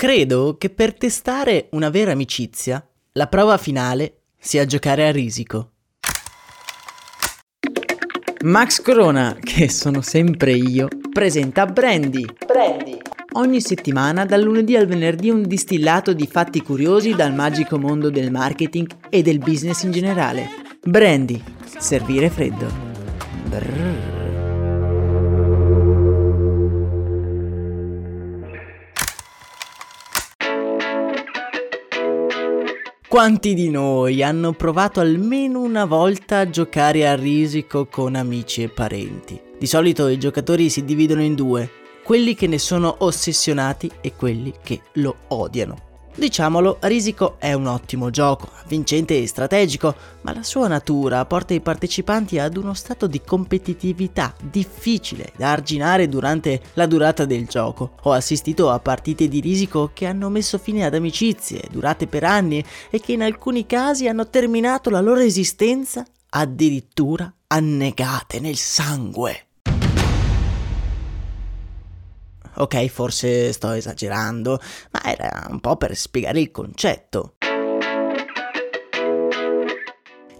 Credo che per testare una vera amicizia, la prova finale sia giocare a risico. Max Corona, che sono sempre io, presenta Brandy. Brandy. Ogni settimana, dal lunedì al venerdì, un distillato di fatti curiosi dal magico mondo del marketing e del business in generale. Brandy, servire freddo. Brrr. Quanti di noi hanno provato almeno una volta a giocare a risico con amici e parenti? Di solito i giocatori si dividono in due, quelli che ne sono ossessionati e quelli che lo odiano. Diciamolo, Risico è un ottimo gioco, vincente e strategico, ma la sua natura porta i partecipanti ad uno stato di competitività difficile da arginare durante la durata del gioco. Ho assistito a partite di Risico che hanno messo fine ad amicizie durate per anni e che in alcuni casi hanno terminato la loro esistenza addirittura annegate nel sangue. Ok, forse sto esagerando, ma era un po' per spiegare il concetto.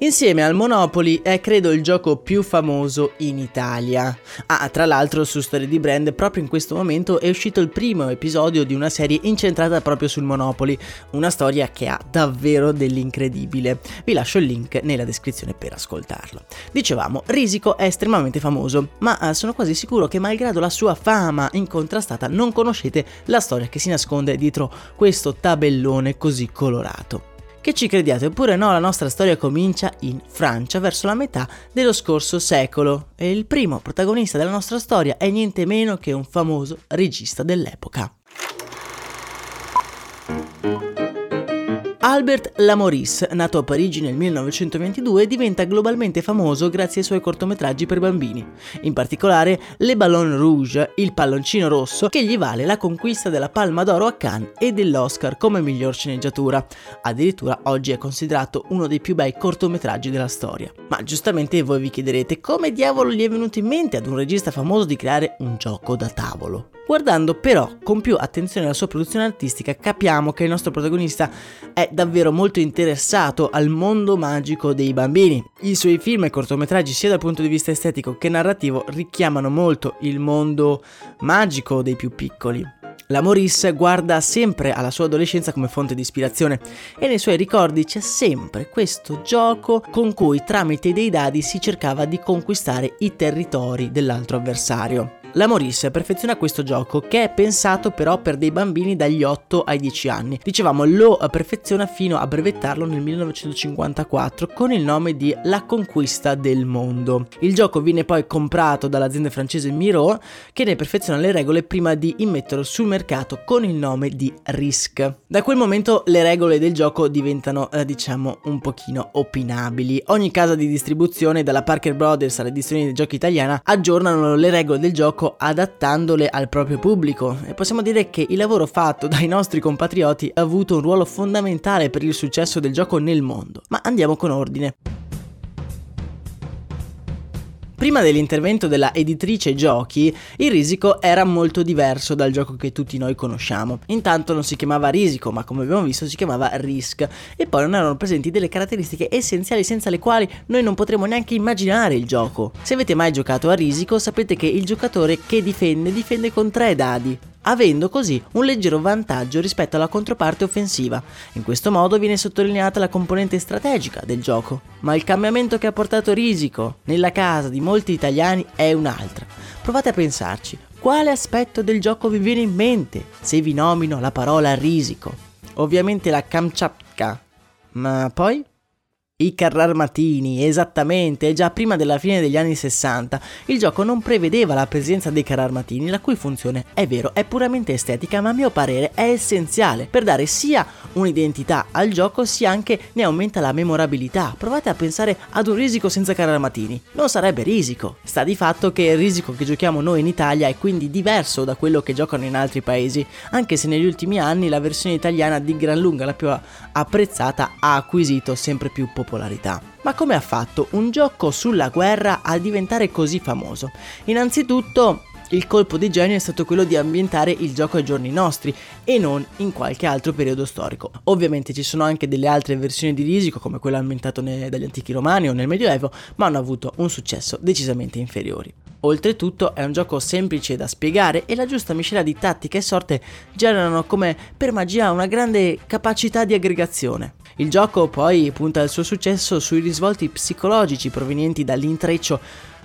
Insieme al Monopoly è credo il gioco più famoso in Italia. Ah, tra l'altro su Storie di Brand proprio in questo momento è uscito il primo episodio di una serie incentrata proprio sul Monopoly, una storia che ha davvero dell'incredibile. Vi lascio il link nella descrizione per ascoltarlo. Dicevamo, Risico è estremamente famoso, ma eh, sono quasi sicuro che malgrado la sua fama incontrastata non conoscete la storia che si nasconde dietro questo tabellone così colorato. Che ci crediate oppure no, la nostra storia comincia in Francia verso la metà dello scorso secolo e il primo protagonista della nostra storia è niente meno che un famoso regista dell'epoca. Albert Lamoris, nato a Parigi nel 1922, diventa globalmente famoso grazie ai suoi cortometraggi per bambini, in particolare Le Ballon Rouge, il palloncino rosso, che gli vale la conquista della Palma d'Oro a Cannes e dell'Oscar come miglior sceneggiatura. Addirittura oggi è considerato uno dei più bei cortometraggi della storia. Ma giustamente voi vi chiederete come diavolo gli è venuto in mente ad un regista famoso di creare un gioco da tavolo. Guardando però con più attenzione alla sua produzione artistica capiamo che il nostro protagonista è davvero molto interessato al mondo magico dei bambini. I suoi film e cortometraggi sia dal punto di vista estetico che narrativo richiamano molto il mondo magico dei più piccoli. La Maurice guarda sempre alla sua adolescenza come fonte di ispirazione e nei suoi ricordi c'è sempre questo gioco con cui tramite dei dadi si cercava di conquistare i territori dell'altro avversario. La Maurice perfeziona questo gioco che è pensato però per dei bambini dagli 8 ai 10 anni. Dicevamo lo perfeziona fino a brevettarlo nel 1954 con il nome di La conquista del mondo. Il gioco viene poi comprato dall'azienda francese Miro che ne perfeziona le regole prima di immetterlo sul mercato con il nome di Risk. Da quel momento le regole del gioco diventano eh, diciamo un pochino opinabili. Ogni casa di distribuzione dalla Parker Brothers all'edizione dei giochi italiana aggiornano le regole del gioco gioco adattandole al proprio pubblico e possiamo dire che il lavoro fatto dai nostri compatrioti ha avuto un ruolo fondamentale per il successo del gioco nel mondo. Ma andiamo con ordine. Prima dell'intervento della editrice giochi, il risico era molto diverso dal gioco che tutti noi conosciamo. Intanto non si chiamava risico, ma come abbiamo visto si chiamava risk e poi non erano presenti delle caratteristiche essenziali senza le quali noi non potremo neanche immaginare il gioco. Se avete mai giocato a risico sapete che il giocatore che difende difende con tre dadi, avendo così un leggero vantaggio rispetto alla controparte offensiva. In questo modo viene sottolineata la componente strategica del gioco. Ma il cambiamento che ha portato Risico nella casa di molti italiani è un'altra. Provate a pensarci, quale aspetto del gioco vi viene in mente se vi nomino la parola Risico? Ovviamente la Kamchatka. Ma poi? I carrarmatini, esattamente, già prima della fine degli anni 60 il gioco non prevedeva la presenza dei carrarmatini, la cui funzione, è vero, è puramente estetica, ma a mio parere è essenziale per dare sia un'identità al gioco, sia anche ne aumenta la memorabilità. Provate a pensare ad un risico senza carrarmatini, non sarebbe risico. Sta di fatto che il risico che giochiamo noi in Italia è quindi diverso da quello che giocano in altri paesi, anche se negli ultimi anni la versione italiana di gran lunga la più apprezzata ha acquisito sempre più popolarità popolarità. Ma come ha fatto un gioco sulla guerra a diventare così famoso? Innanzitutto il colpo di genio è stato quello di ambientare il gioco ai giorni nostri e non in qualche altro periodo storico. Ovviamente ci sono anche delle altre versioni di Risico come quello ambientato dagli antichi romani o nel Medioevo, ma hanno avuto un successo decisamente inferiori. Oltretutto è un gioco semplice da spiegare e la giusta miscela di tattica e sorte generano come per magia una grande capacità di aggregazione. Il gioco poi punta il suo successo sui risvolti psicologici provenienti dall'intreccio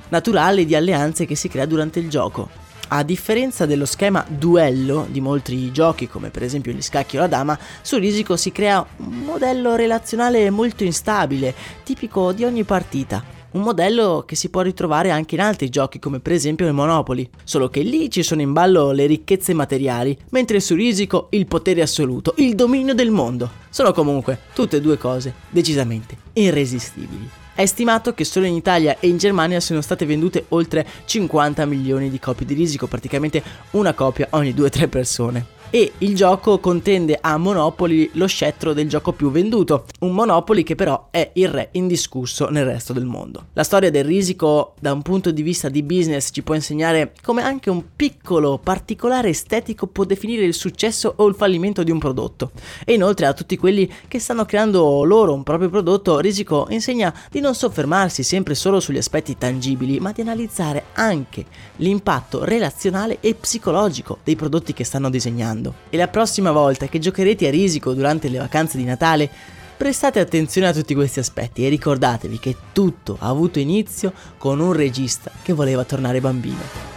naturale di alleanze che si crea durante il gioco. A differenza dello schema duello di molti giochi, come per esempio gli scacchi o la dama, su Risico si crea un modello relazionale molto instabile, tipico di ogni partita un modello che si può ritrovare anche in altri giochi come per esempio il Monopoly, solo che lì ci sono in ballo le ricchezze materiali, mentre su Risico il potere assoluto, il dominio del mondo. Sono comunque tutte e due cose decisamente irresistibili. È stimato che solo in Italia e in Germania siano state vendute oltre 50 milioni di copie di Risico, praticamente una copia ogni 2-3 persone e il gioco contende a Monopoly lo scettro del gioco più venduto, un Monopoly che però è il re indiscusso nel resto del mondo. La storia del risico da un punto di vista di business ci può insegnare come anche un piccolo particolare estetico può definire il successo o il fallimento di un prodotto. E inoltre a tutti quelli che stanno creando loro un proprio prodotto, Risico insegna di non soffermarsi sempre solo sugli aspetti tangibili, ma di analizzare anche l'impatto relazionale e psicologico dei prodotti che stanno disegnando mondo. E la prossima volta che giocherete a risico durante le vacanze di Natale, prestate attenzione a tutti questi aspetti e ricordatevi che tutto ha avuto inizio con un regista che voleva tornare bambino.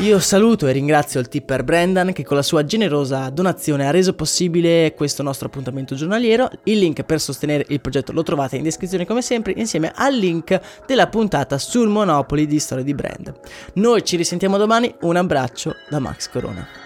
Io saluto e ringrazio il tipper Brendan che con la sua generosa donazione ha reso possibile questo nostro appuntamento giornaliero. Il link per sostenere il progetto lo trovate in descrizione come sempre insieme al link della puntata sul Monopoli di Storia di Brand. Noi ci risentiamo domani, un abbraccio da Max Corona.